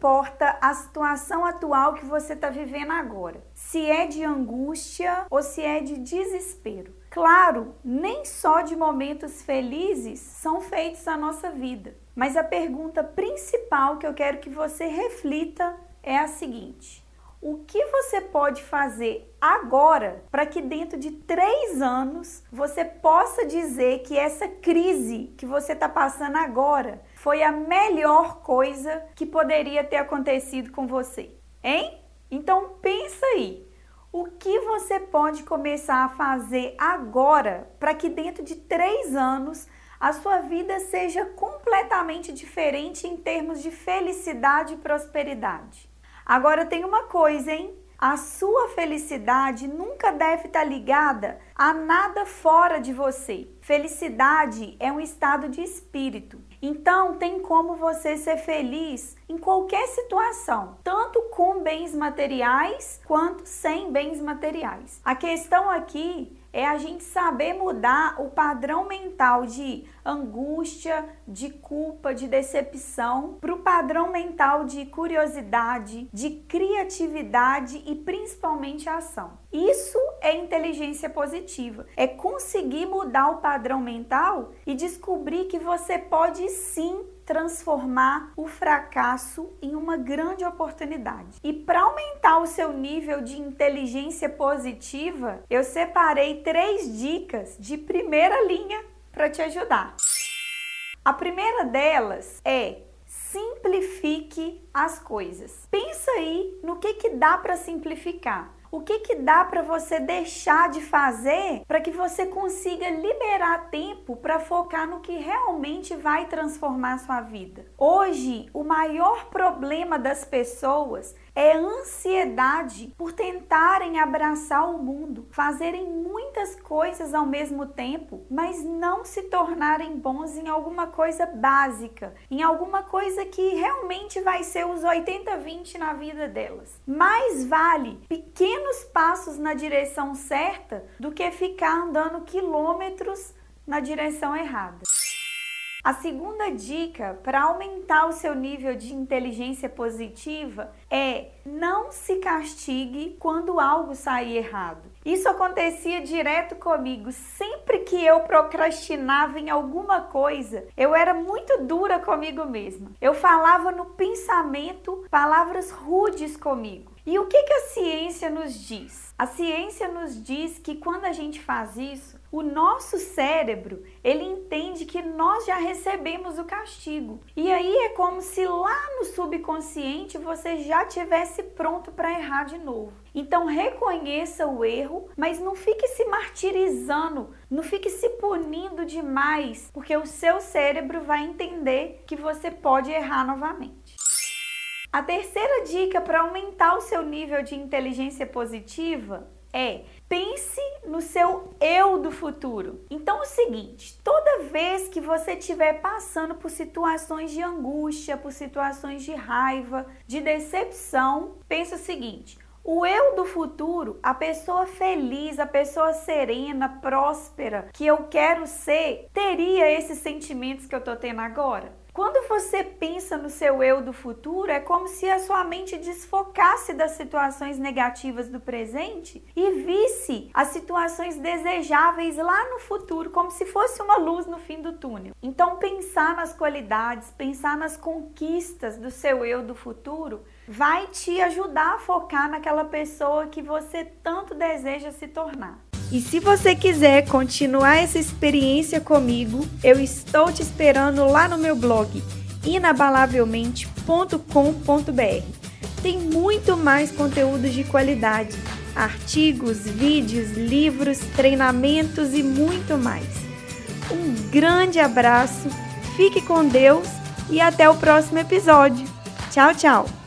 Importa a situação atual que você está vivendo agora, se é de angústia ou se é de desespero. Claro, nem só de momentos felizes são feitos a nossa vida, mas a pergunta principal que eu quero que você reflita é a seguinte: o que você pode fazer agora para que dentro de três anos você possa dizer que essa crise que você está passando agora foi a melhor coisa que poderia ter acontecido com você? Hein? Então pensa aí. O que você pode começar a fazer agora para que dentro de três anos a sua vida seja completamente diferente em termos de felicidade e prosperidade? Agora tem uma coisa, hein? A sua felicidade nunca deve estar ligada a nada fora de você. Felicidade é um estado de espírito. Então, tem como você ser feliz em qualquer situação, tanto com bens materiais quanto sem bens materiais. A questão aqui é a gente saber mudar o padrão mental de angústia, de culpa, de decepção para o padrão mental de curiosidade, de criatividade e principalmente ação. Isso é inteligência positiva. É conseguir mudar o padrão mental e descobrir que você pode sim transformar o fracasso em uma grande oportunidade. E para aumentar o seu nível de inteligência positiva, eu separei três dicas de primeira linha para te ajudar. A primeira delas é simplifique as coisas. Pensa aí no que, que dá para simplificar. O que, que dá para você deixar de fazer para que você consiga liberar tempo para focar no que realmente vai transformar a sua vida? Hoje, o maior problema das pessoas é ansiedade por tentarem abraçar o mundo, fazerem muitas coisas ao mesmo tempo, mas não se tornarem bons em alguma coisa básica, em alguma coisa que realmente vai ser os 80-20 na vida delas. Mais vale pequenos passos na direção certa do que ficar andando quilômetros na direção errada. A segunda dica para aumentar o seu nível de inteligência positiva é não se castigue quando algo sair errado. Isso acontecia direto comigo. Sempre que eu procrastinava em alguma coisa, eu era muito dura comigo mesma. Eu falava no pensamento palavras rudes comigo. E o que, que a ciência nos diz? A ciência nos diz que quando a gente faz isso, o nosso cérebro, ele entende que nós já recebemos o castigo. E aí é como se lá no subconsciente você já tivesse pronto para errar de novo. Então reconheça o erro, mas não fique se martirizando, não fique se punindo demais, porque o seu cérebro vai entender que você pode errar novamente. A terceira dica para aumentar o seu nível de inteligência positiva é pense no seu eu do futuro. Então é o seguinte, toda vez que você estiver passando por situações de angústia, por situações de raiva, de decepção, pense o seguinte: o eu do futuro, a pessoa feliz, a pessoa serena, próspera, que eu quero ser, teria esses sentimentos que eu tô tendo agora? Quando você pensa no seu eu do futuro, é como se a sua mente desfocasse das situações negativas do presente e visse as situações desejáveis lá no futuro, como se fosse uma luz no fim do túnel. Então, pensar nas qualidades, pensar nas conquistas do seu eu do futuro vai te ajudar a focar naquela pessoa que você tanto deseja se tornar. E se você quiser continuar essa experiência comigo, eu estou te esperando lá no meu blog inabalavelmente.com.br. Tem muito mais conteúdo de qualidade, artigos, vídeos, livros, treinamentos e muito mais. Um grande abraço, fique com Deus e até o próximo episódio. Tchau, tchau!